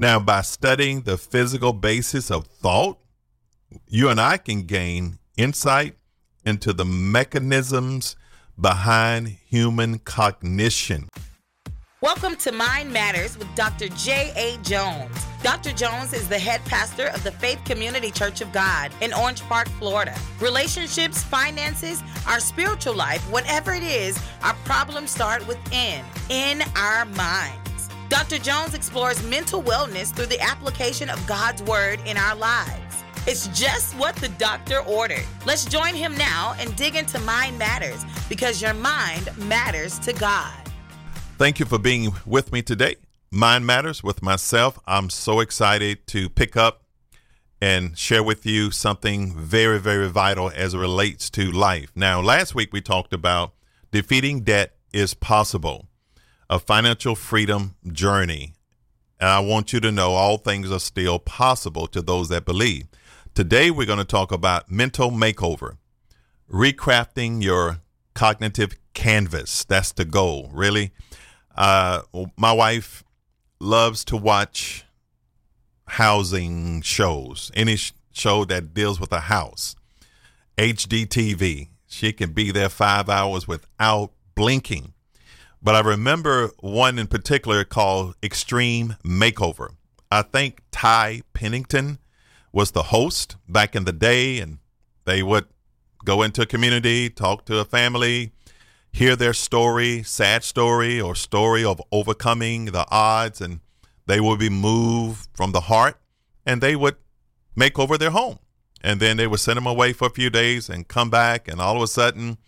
Now, by studying the physical basis of thought, you and I can gain insight into the mechanisms behind human cognition. Welcome to Mind Matters with Dr. J.A. Jones. Dr. Jones is the head pastor of the Faith Community Church of God in Orange Park, Florida. Relationships, finances, our spiritual life, whatever it is, our problems start within, in our minds. Dr. Jones explores mental wellness through the application of God's Word in our lives. It's just what the doctor ordered. Let's join him now and dig into Mind Matters because your mind matters to God. Thank you for being with me today. Mind Matters with myself. I'm so excited to pick up and share with you something very, very vital as it relates to life. Now, last week we talked about defeating debt is possible, a financial freedom journey. And I want you to know all things are still possible to those that believe. Today we're going to talk about mental makeover, recrafting your cognitive canvas. That's the goal, really. Uh, my wife loves to watch housing shows, any sh- show that deals with a house. HGTV. She can be there five hours without blinking. But I remember one in particular called Extreme Makeover. I think Ty Pennington was the host back in the day, and they would go into a community, talk to a family, hear their story, sad story, or story of overcoming the odds, and they would be moved from the heart and they would make over their home. And then they would send them away for a few days and come back, and all of a sudden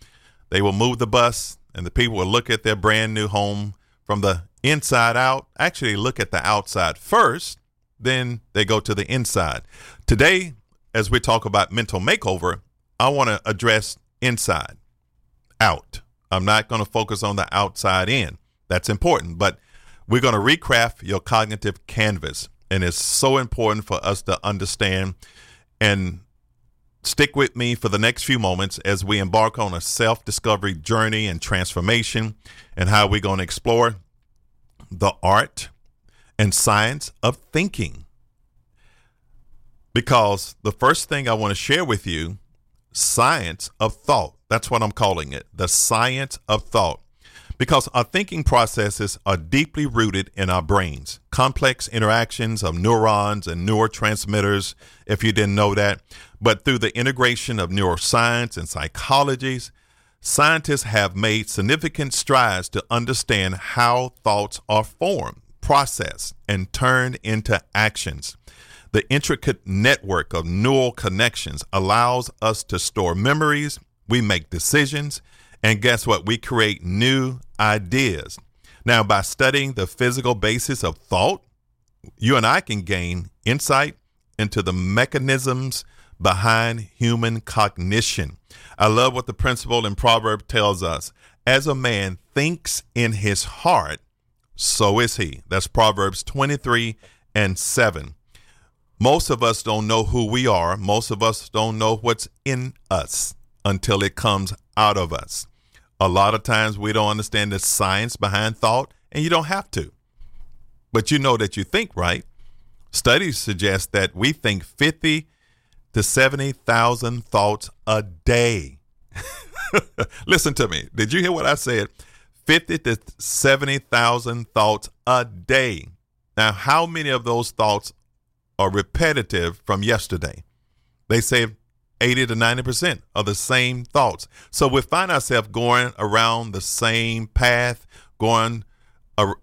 they will move the bus, and the people will look at their brand new home from the inside out. Actually, look at the outside first, then they go to the inside. Today, as we talk about mental makeover, I want to address inside out. I'm not going to focus on the outside in. That's important, but we're going to recraft your cognitive canvas. And it's so important for us to understand and stick with me for the next few moments as we embark on a self discovery journey and transformation and how we're going to explore the art and science of thinking. Because the first thing I want to share with you science of thought. That's what I'm calling it the science of thought. Because our thinking processes are deeply rooted in our brains, complex interactions of neurons and neurotransmitters, if you didn't know that. But through the integration of neuroscience and psychologies, scientists have made significant strides to understand how thoughts are formed, processed, and turned into actions. The intricate network of neural connections allows us to store memories, we make decisions, and guess what? We create new ideas. Now, by studying the physical basis of thought, you and I can gain insight into the mechanisms behind human cognition. I love what the principle in Proverb tells us. As a man thinks in his heart, so is he. That's Proverbs 23 and 7. Most of us don't know who we are. Most of us don't know what's in us until it comes out of us. A lot of times we don't understand the science behind thought, and you don't have to. But you know that you think right. Studies suggest that we think 50 to 70,000 thoughts a day. Listen to me. Did you hear what I said? 50 to 70,000 thoughts a day. Now, how many of those thoughts are repetitive from yesterday? They say 80 to 90% of the same thoughts. So we find ourselves going around the same path, going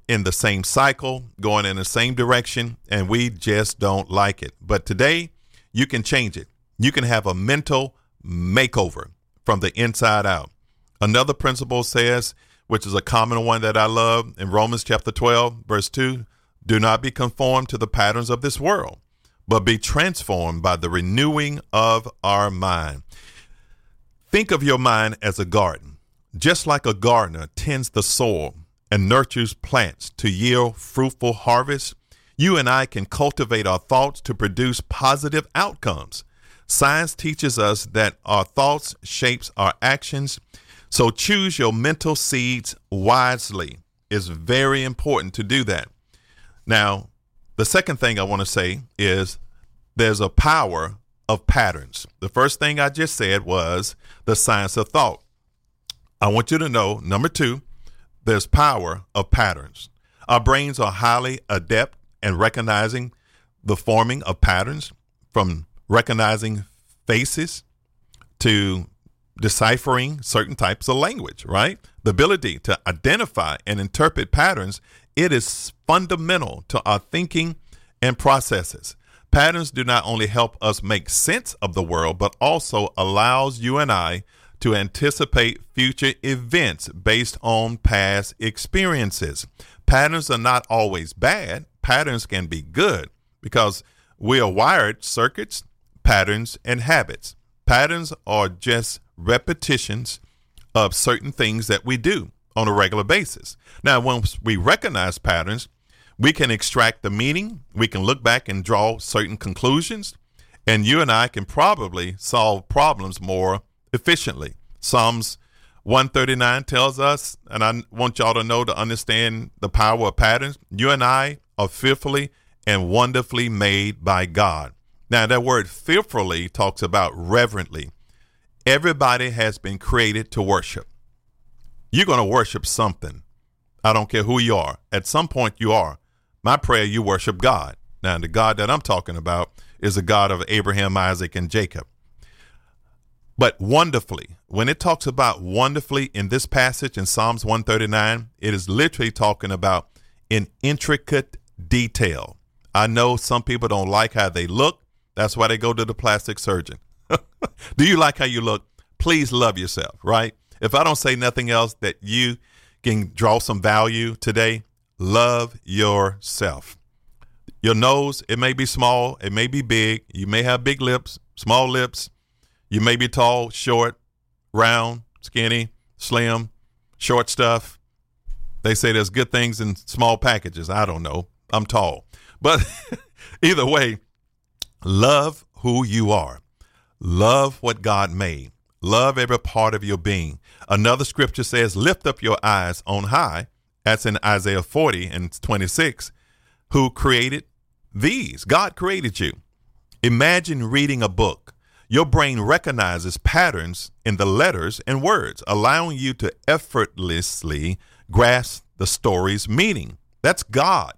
in the same cycle, going in the same direction, and we just don't like it. But today, you can change it. You can have a mental makeover from the inside out. Another principle says, which is a common one that I love in Romans chapter 12, verse 2 do not be conformed to the patterns of this world but be transformed by the renewing of our mind. Think of your mind as a garden. Just like a gardener tends the soil and nurtures plants to yield fruitful harvests, you and I can cultivate our thoughts to produce positive outcomes. Science teaches us that our thoughts shapes our actions, so choose your mental seeds wisely. It's very important to do that. Now, the second thing I want to say is there's a power of patterns. The first thing I just said was the science of thought. I want you to know number two, there's power of patterns. Our brains are highly adept in recognizing the forming of patterns from recognizing faces to deciphering certain types of language, right? The ability to identify and interpret patterns, it is fundamental to our thinking and processes. Patterns do not only help us make sense of the world, but also allows you and I to anticipate future events based on past experiences. Patterns are not always bad. Patterns can be good because we are wired circuits, patterns, and habits. Patterns are just repetitions of certain things that we do on a regular basis. Now, once we recognize patterns, we can extract the meaning, we can look back and draw certain conclusions, and you and I can probably solve problems more efficiently. Psalms 139 tells us, and I want y'all to know to understand the power of patterns. You and I are fearfully and wonderfully made by God. Now, that word fearfully talks about reverently. Everybody has been created to worship. You're going to worship something. I don't care who you are. At some point, you are. My prayer, you worship God. Now, the God that I'm talking about is the God of Abraham, Isaac, and Jacob. But wonderfully, when it talks about wonderfully in this passage in Psalms 139, it is literally talking about in intricate detail. I know some people don't like how they look. That's why they go to the plastic surgeon. Do you like how you look? Please love yourself, right? If I don't say nothing else that you can draw some value today, love yourself. Your nose, it may be small, it may be big. You may have big lips, small lips. You may be tall, short, round, skinny, slim, short stuff. They say there's good things in small packages. I don't know. I'm tall. But either way, love who you are. Love what God made. Love every part of your being. Another scripture says, Lift up your eyes on high. That's in Isaiah 40 and 26. Who created these? God created you. Imagine reading a book. Your brain recognizes patterns in the letters and words, allowing you to effortlessly grasp the story's meaning. That's God.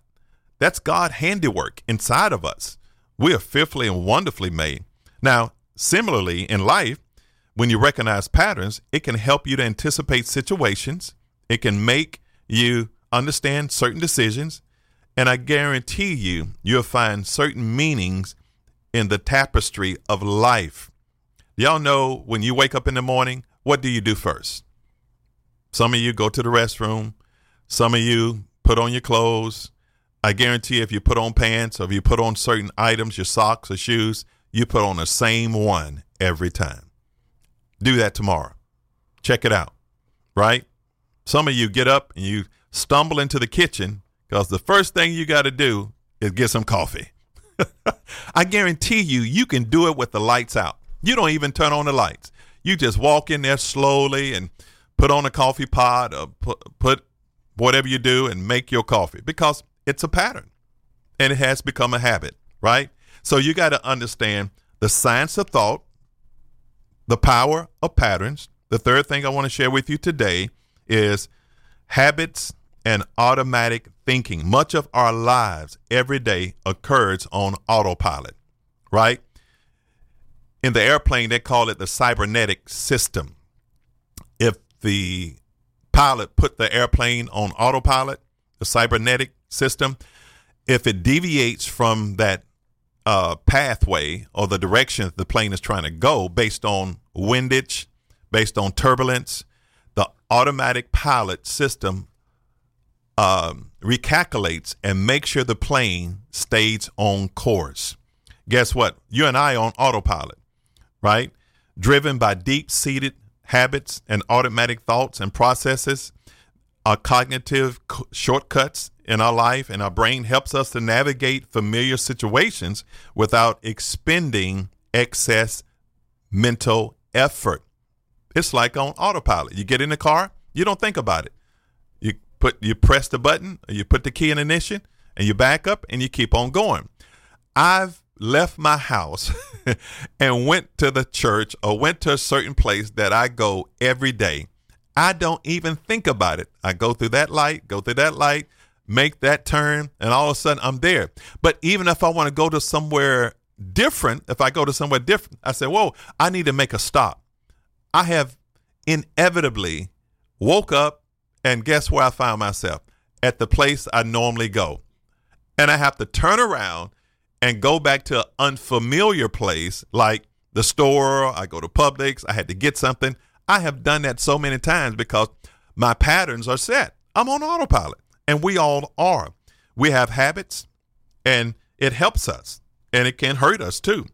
That's God handiwork inside of us. We are fearfully and wonderfully made. Now, Similarly, in life, when you recognize patterns, it can help you to anticipate situations. It can make you understand certain decisions. And I guarantee you, you'll find certain meanings in the tapestry of life. Y'all know when you wake up in the morning, what do you do first? Some of you go to the restroom. Some of you put on your clothes. I guarantee if you put on pants or if you put on certain items, your socks or shoes, you put on the same one every time. Do that tomorrow. Check it out. Right? Some of you get up and you stumble into the kitchen because the first thing you got to do is get some coffee. I guarantee you, you can do it with the lights out. You don't even turn on the lights. You just walk in there slowly and put on a coffee pot or put, put whatever you do and make your coffee because it's a pattern and it has become a habit, right? So you got to understand the science of thought, the power of patterns. The third thing I want to share with you today is habits and automatic thinking. Much of our lives every day occurs on autopilot, right? In the airplane, they call it the cybernetic system. If the pilot put the airplane on autopilot, the cybernetic system, if it deviates from that uh, pathway or the direction the plane is trying to go based on windage, based on turbulence, automatic pilot system um, recalculates and makes sure the plane stays on course. Guess what? You and I on autopilot, right? Driven by deep seated habits and automatic thoughts and processes, our cognitive shortcuts in our life and our brain helps us to navigate familiar situations without expending excess mental effort. It's like on autopilot. You get in the car, you don't think about it. You put you press the button, you put the key in ignition, and you back up and you keep on going. I've left my house and went to the church or went to a certain place that I go every day. I don't even think about it. I go through that light, go through that light, make that turn, and all of a sudden I'm there. But even if I want to go to somewhere different, if I go to somewhere different, I say, whoa, I need to make a stop. I have inevitably woke up and guess where I found myself? At the place I normally go. And I have to turn around and go back to an unfamiliar place like the store, I go to Publix, I had to get something. I have done that so many times because my patterns are set. I'm on autopilot, and we all are. We have habits, and it helps us, and it can hurt us too.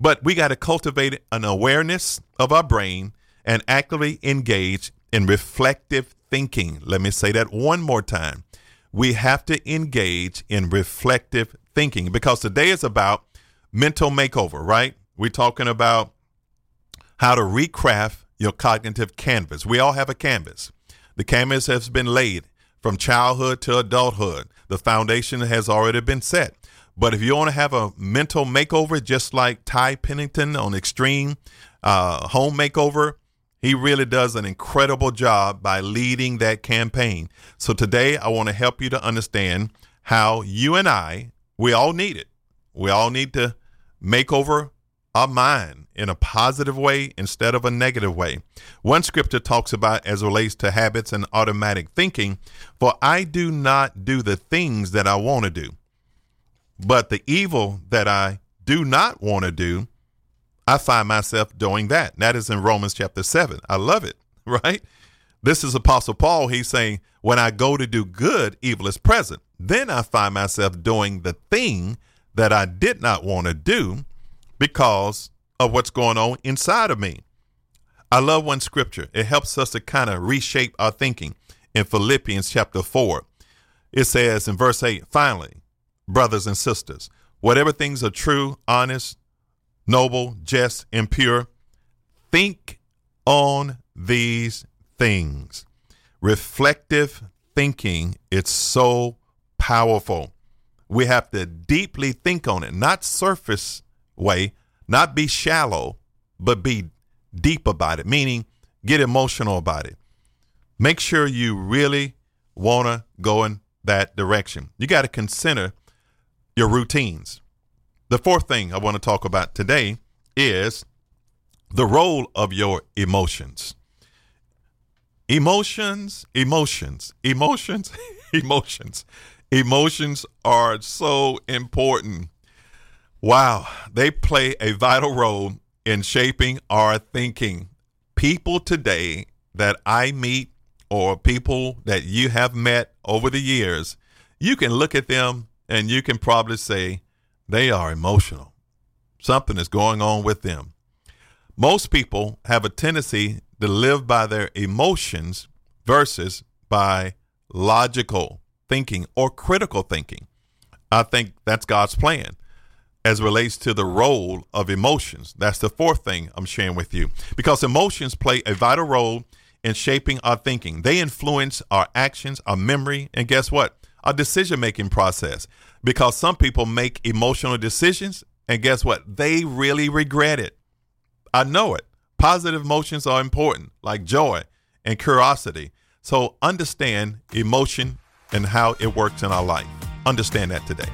But we got to cultivate an awareness of our brain and actively engage in reflective thinking. Let me say that one more time. We have to engage in reflective thinking because today is about mental makeover, right? We're talking about how to recraft your cognitive canvas. We all have a canvas. The canvas has been laid from childhood to adulthood. The foundation has already been set. But if you want to have a mental makeover, just like Ty Pennington on Extreme uh, Home Makeover, he really does an incredible job by leading that campaign. So today, I want to help you to understand how you and I, we all need it. We all need to make over our mind in a positive way instead of a negative way. One scripture talks about as relates to habits and automatic thinking, for I do not do the things that I want to do, but the evil that I do not want to do, I find myself doing that. That is in Romans chapter 7. I love it, right? This is Apostle Paul. He's saying, when I go to do good, evil is present. Then I find myself doing the thing that I did not want to do because of what's going on inside of me. I love one scripture. It helps us to kind of reshape our thinking in Philippians chapter 4. It says in verse 8, finally, brothers and sisters, whatever things are true, honest, noble, just, and pure. Think on these things. Reflective thinking, it's so powerful. We have to deeply think on it, not surface way, not be shallow, but be deep about it, meaning get emotional about it. Make sure you really want to go in that direction. You got to consider your routines. The fourth thing I want to talk about today is the role of your emotions. Emotions, emotions, emotions, emotions. Emotions are so important. Wow, they play a vital role in shaping our thinking. People today that I meet or people that you have met over the years, you can look at them and you can probably say, they are emotional. Something is going on with them. Most people have a tendency to live by their emotions versus by logical thinking or critical thinking. I think that's God's plan as relates to the role of emotions. That's the fourth thing I'm sharing with you because emotions play a vital role in shaping our thinking. They influence our actions, our memory, and guess what? Our decision making process because some people make emotional decisions and guess what? They really regret it. I know it. Positive emotions are important, like joy and curiosity. So understand emotion and how it works in our life. Understand that today.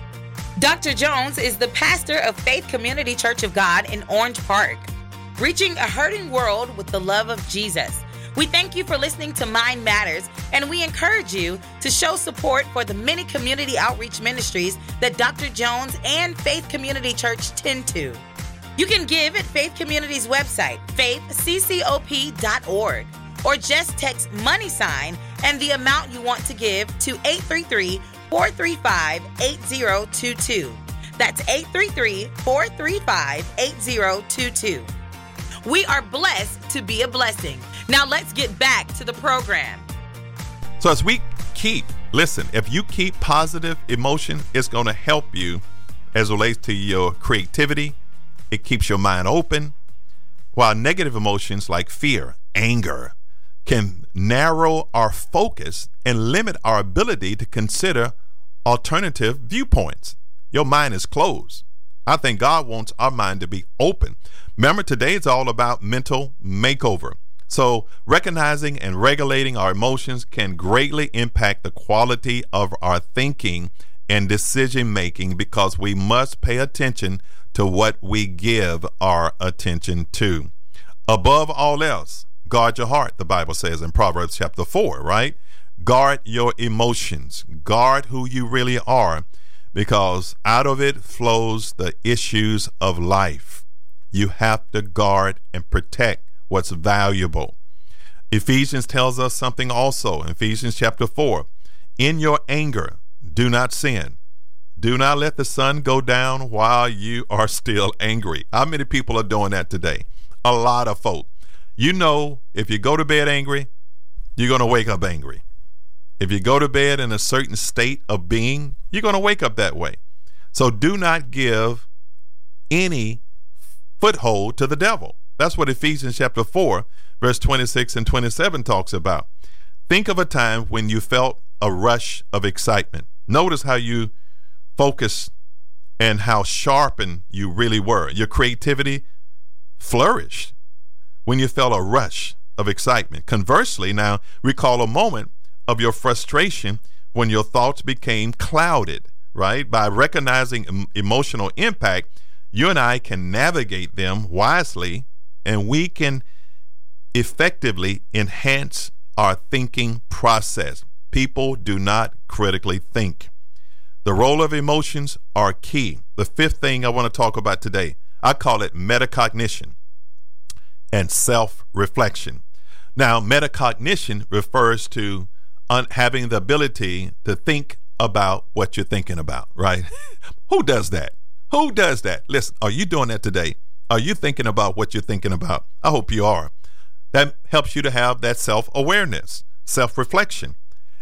Dr. Jones is the pastor of Faith Community Church of God in Orange Park, reaching a hurting world with the love of Jesus. We thank you for listening to Mind Matters, and we encourage you to show support for the many community outreach ministries that Dr. Jones and Faith Community Church tend to. You can give at Faith Community's website, faithccop.org, or just text money sign and the amount you want to give to 833 435 8022. That's 833 435 8022. We are blessed to be a blessing. Now let's get back to the program. So, as we keep, listen, if you keep positive emotion, it's going to help you as relates to your creativity. It keeps your mind open. While negative emotions like fear, anger, can narrow our focus and limit our ability to consider alternative viewpoints. Your mind is closed. I think God wants our mind to be open. Remember, today it's all about mental makeover. So, recognizing and regulating our emotions can greatly impact the quality of our thinking and decision making because we must pay attention to what we give our attention to. Above all else, guard your heart, the Bible says in Proverbs chapter 4, right? Guard your emotions, guard who you really are, because out of it flows the issues of life. You have to guard and protect what's valuable. Ephesians tells us something also, Ephesians chapter 4. In your anger, do not sin. Do not let the sun go down while you are still angry. How many people are doing that today? A lot of folk. You know, if you go to bed angry, you're going to wake up angry. If you go to bed in a certain state of being, you're going to wake up that way. So do not give any foothold to the devil. That's what Ephesians chapter 4, verse 26 and 27 talks about. Think of a time when you felt a rush of excitement. Notice how you focused and how sharpened you really were. Your creativity flourished when you felt a rush of excitement. Conversely, now recall a moment of your frustration when your thoughts became clouded, right? By recognizing emotional impact, you and I can navigate them wisely and we can effectively enhance our thinking process. People do not critically think. The role of emotions are key. The fifth thing I want to talk about today, I call it metacognition and self reflection. Now, metacognition refers to un- having the ability to think about what you're thinking about, right? Who does that? Who does that? Listen, are you doing that today? Are you thinking about what you're thinking about? I hope you are. That helps you to have that self awareness, self reflection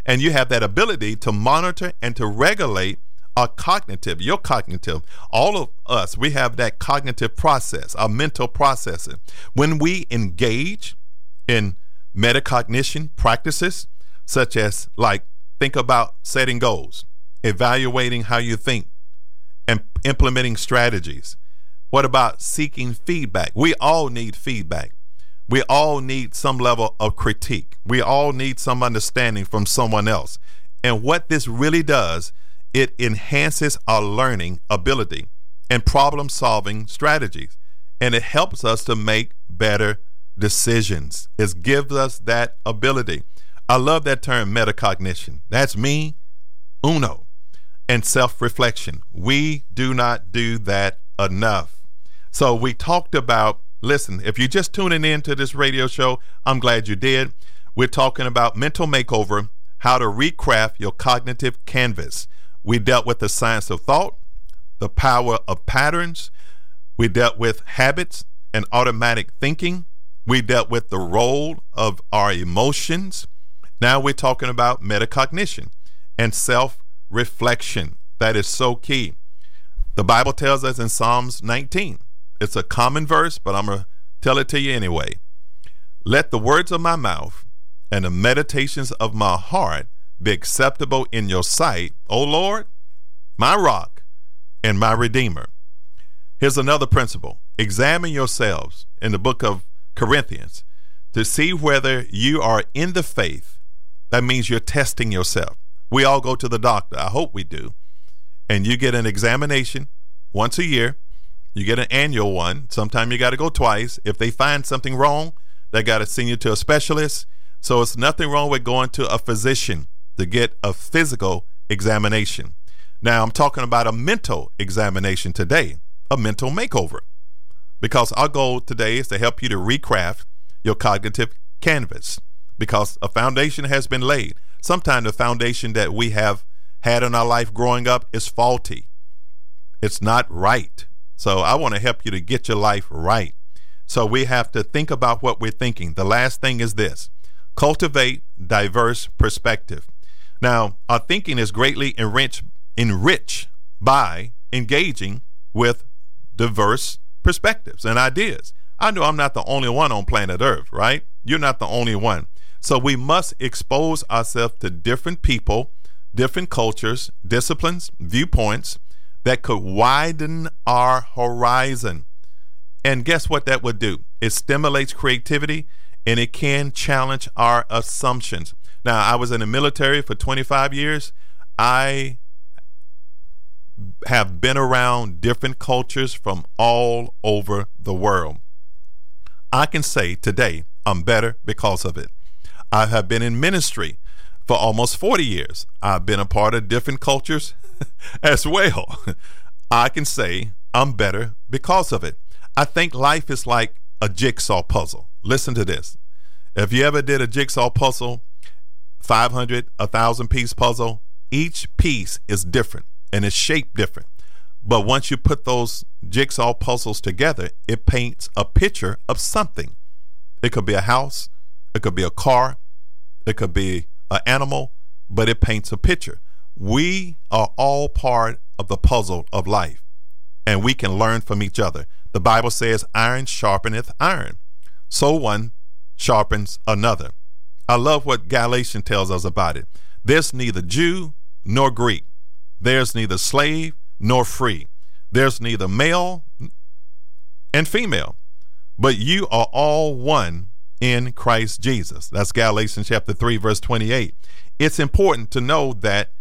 and you have that ability to monitor and to regulate our cognitive, your cognitive, all of us, we have that cognitive process, our mental processing. When we engage in metacognition practices, such as like think about setting goals, evaluating how you think, and implementing strategies. What about seeking feedback? We all need feedback. We all need some level of critique. We all need some understanding from someone else. And what this really does, it enhances our learning ability and problem solving strategies. And it helps us to make better decisions. It gives us that ability. I love that term metacognition. That's me, uno, and self reflection. We do not do that enough. So we talked about Listen, if you're just tuning in to this radio show, I'm glad you did. We're talking about mental makeover, how to recraft your cognitive canvas. We dealt with the science of thought, the power of patterns. We dealt with habits and automatic thinking. We dealt with the role of our emotions. Now we're talking about metacognition and self reflection. That is so key. The Bible tells us in Psalms 19 it's a common verse, but I'm going to tell it to you anyway. Let the words of my mouth and the meditations of my heart be acceptable in your sight, O Lord, my rock and my redeemer. Here's another principle examine yourselves in the book of Corinthians to see whether you are in the faith. That means you're testing yourself. We all go to the doctor. I hope we do. And you get an examination once a year you get an annual one. Sometimes you got to go twice. If they find something wrong, they got to send you to a specialist. So it's nothing wrong with going to a physician to get a physical examination. Now, I'm talking about a mental examination today, a mental makeover. Because our goal today is to help you to recraft your cognitive canvas because a foundation has been laid. Sometimes the foundation that we have had in our life growing up is faulty, it's not right. So I want to help you to get your life right. So we have to think about what we're thinking. The last thing is this cultivate diverse perspective. Now, our thinking is greatly enriched, enriched by engaging with diverse perspectives and ideas. I know I'm not the only one on planet Earth, right? You're not the only one. So we must expose ourselves to different people, different cultures, disciplines, viewpoints that could widen our horizon. And guess what that would do? It stimulates creativity and it can challenge our assumptions. Now, I was in the military for 25 years. I have been around different cultures from all over the world. I can say today I'm better because of it. I have been in ministry for almost 40 years. I've been a part of different cultures as well. I can say I'm better because of it. I think life is like a jigsaw puzzle. Listen to this. If you ever did a jigsaw puzzle, 500, 1,000 piece puzzle, each piece is different and it's shaped different. But once you put those jigsaw puzzles together, it paints a picture of something. It could be a house, it could be a car, it could be an animal, but it paints a picture. We are all part of the puzzle of life, and we can learn from each other. The Bible says, Iron sharpeneth iron. So one sharpens another. I love what Galatians tells us about it. There's neither Jew nor Greek, there's neither slave nor free, there's neither male and female, but you are all one in Christ Jesus. That's Galatians chapter 3 verse 28. It's important to know that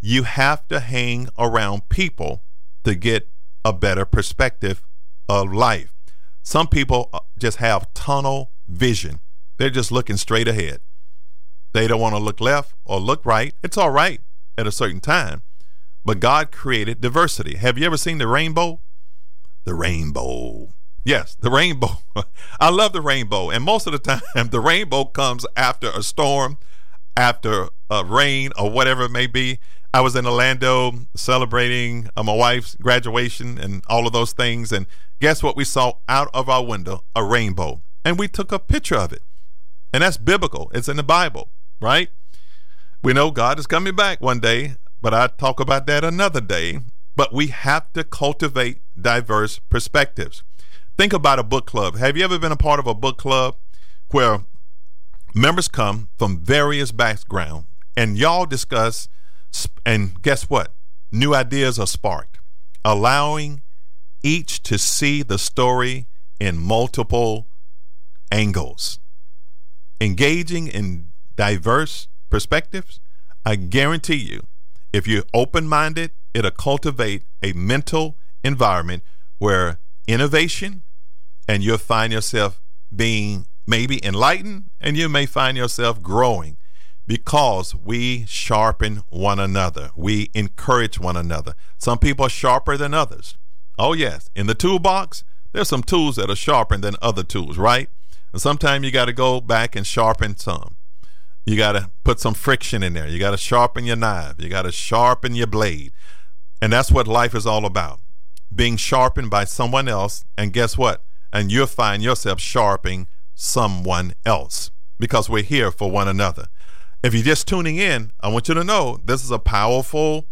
you have to hang around people to get a better perspective of life. Some people uh, just have tunnel vision. They're just looking straight ahead. They don't want to look left or look right. It's all right at a certain time, but God created diversity. Have you ever seen the rainbow? The rainbow. Yes, the rainbow. I love the rainbow. And most of the time, the rainbow comes after a storm, after a rain, or whatever it may be. I was in Orlando celebrating uh, my wife's graduation and all of those things. And guess what? We saw out of our window a rainbow. And we took a picture of it. And that's biblical, it's in the Bible, right? We know God is coming back one day, but I talk about that another day. But we have to cultivate diverse perspectives. Think about a book club. Have you ever been a part of a book club where members come from various backgrounds and y'all discuss and guess what? New ideas are sparked, allowing each to see the story in multiple angles. Engaging in diverse perspectives, I guarantee you, if you're open minded, it'll cultivate a mental environment where innovation, and you'll find yourself being maybe enlightened and you may find yourself growing because we sharpen one another. We encourage one another. Some people are sharper than others. Oh, yes. In the toolbox, there's some tools that are sharper than other tools, right? And sometimes you got to go back and sharpen some. You got to put some friction in there. You got to sharpen your knife. You got to sharpen your blade. And that's what life is all about being sharpened by someone else. And guess what? And you'll find yourself sharpening someone else because we're here for one another. If you're just tuning in, I want you to know this is a powerful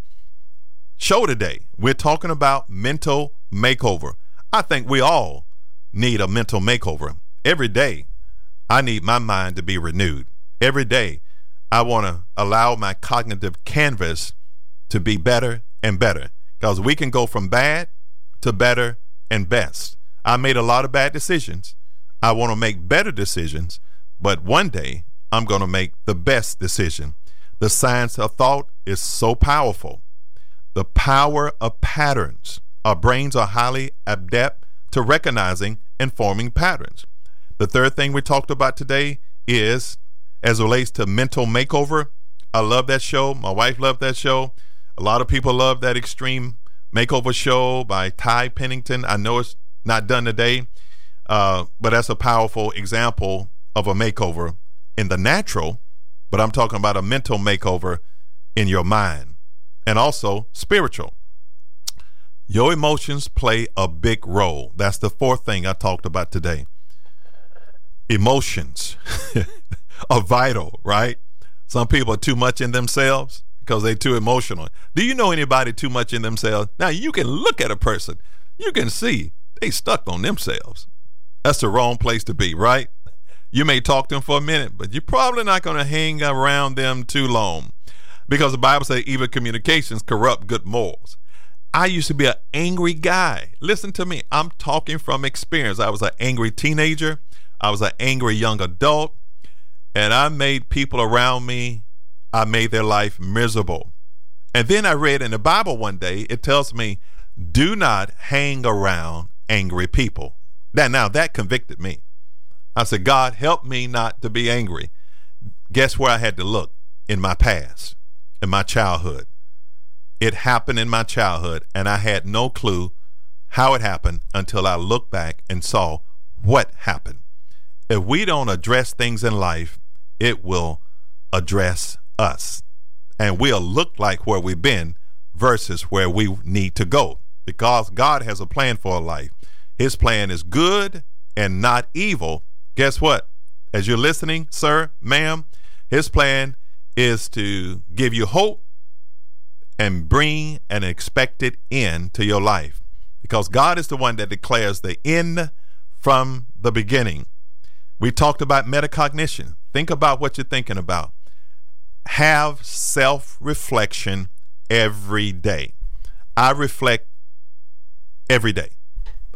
show today. We're talking about mental makeover. I think we all need a mental makeover. Every day, I need my mind to be renewed. Every day, I want to allow my cognitive canvas to be better and better because we can go from bad to better and best. I made a lot of bad decisions. I want to make better decisions, but one day I'm going to make the best decision. The science of thought is so powerful. The power of patterns. Our brains are highly adept to recognizing and forming patterns. The third thing we talked about today is as relates to mental makeover. I love that show. My wife loved that show. A lot of people love that extreme makeover show by Ty Pennington. I know it's not done today. Uh, but that's a powerful example of a makeover in the natural, but I'm talking about a mental makeover in your mind and also spiritual. Your emotions play a big role. That's the fourth thing I talked about today. Emotions are vital, right? Some people are too much in themselves because they're too emotional. Do you know anybody too much in themselves? Now, you can look at a person, you can see they stuck on themselves. That's the wrong place to be, right? You may talk to them for a minute, but you're probably not going to hang around them too long. because the Bible says even communications corrupt good morals. I used to be an angry guy. Listen to me. I'm talking from experience. I was an angry teenager. I was an angry young adult. And I made people around me, I made their life miserable. And then I read in the Bible one day, it tells me, do not hang around angry people. That now that convicted me. I said, God, help me not to be angry. Guess where I had to look? In my past, in my childhood. It happened in my childhood, and I had no clue how it happened until I looked back and saw what happened. If we don't address things in life, it will address us. And we'll look like where we've been versus where we need to go because God has a plan for our life. His plan is good and not evil. Guess what? As you're listening, sir, ma'am, his plan is to give you hope and bring an expected end to your life because God is the one that declares the end from the beginning. We talked about metacognition. Think about what you're thinking about. Have self reflection every day. I reflect every day.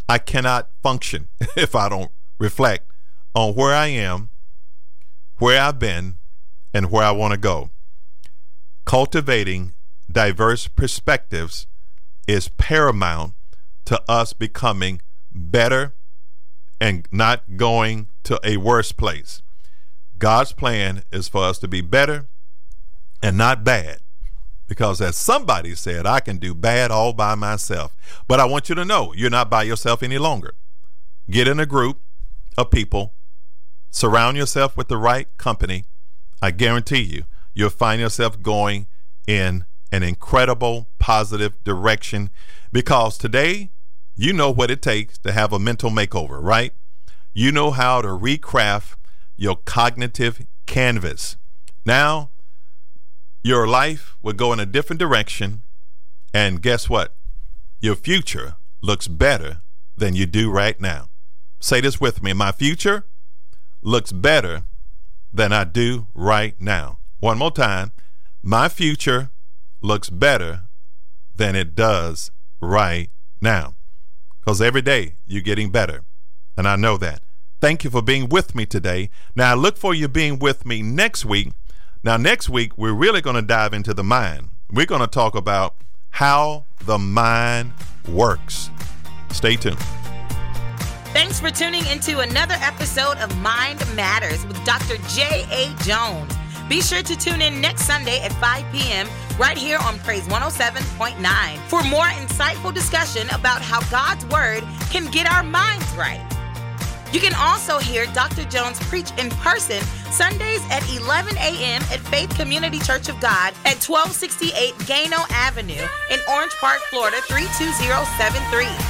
I cannot function if I don't reflect on where I am, where I've been, and where I want to go. Cultivating diverse perspectives is paramount to us becoming better and not going to a worse place. God's plan is for us to be better and not bad. Because as somebody said, I can do bad all by myself. But I want you to know you're not by yourself any longer. Get in a group of people, surround yourself with the right company. I guarantee you, you'll find yourself going in an incredible positive direction because today you know what it takes to have a mental makeover, right? You know how to recraft your cognitive canvas. Now, your life will go in a different direction, and guess what? Your future looks better than you do right now. Say this with me My future looks better than I do right now. One more time. My future looks better than it does right now. Because every day you're getting better. And I know that. Thank you for being with me today. Now, I look for you being with me next week. Now, next week, we're really going to dive into the mind. We're going to talk about how the mind works. Stay tuned. Thanks for tuning into another episode of Mind Matters with Dr. J.A. Jones. Be sure to tune in next Sunday at 5 p.m. right here on Praise 107.9 for more insightful discussion about how God's Word can get our minds right. You can also hear Dr. Jones preach in person Sundays at 11 a.m. at Faith Community Church of God at 1268 Gano Avenue in Orange Park, Florida 32073.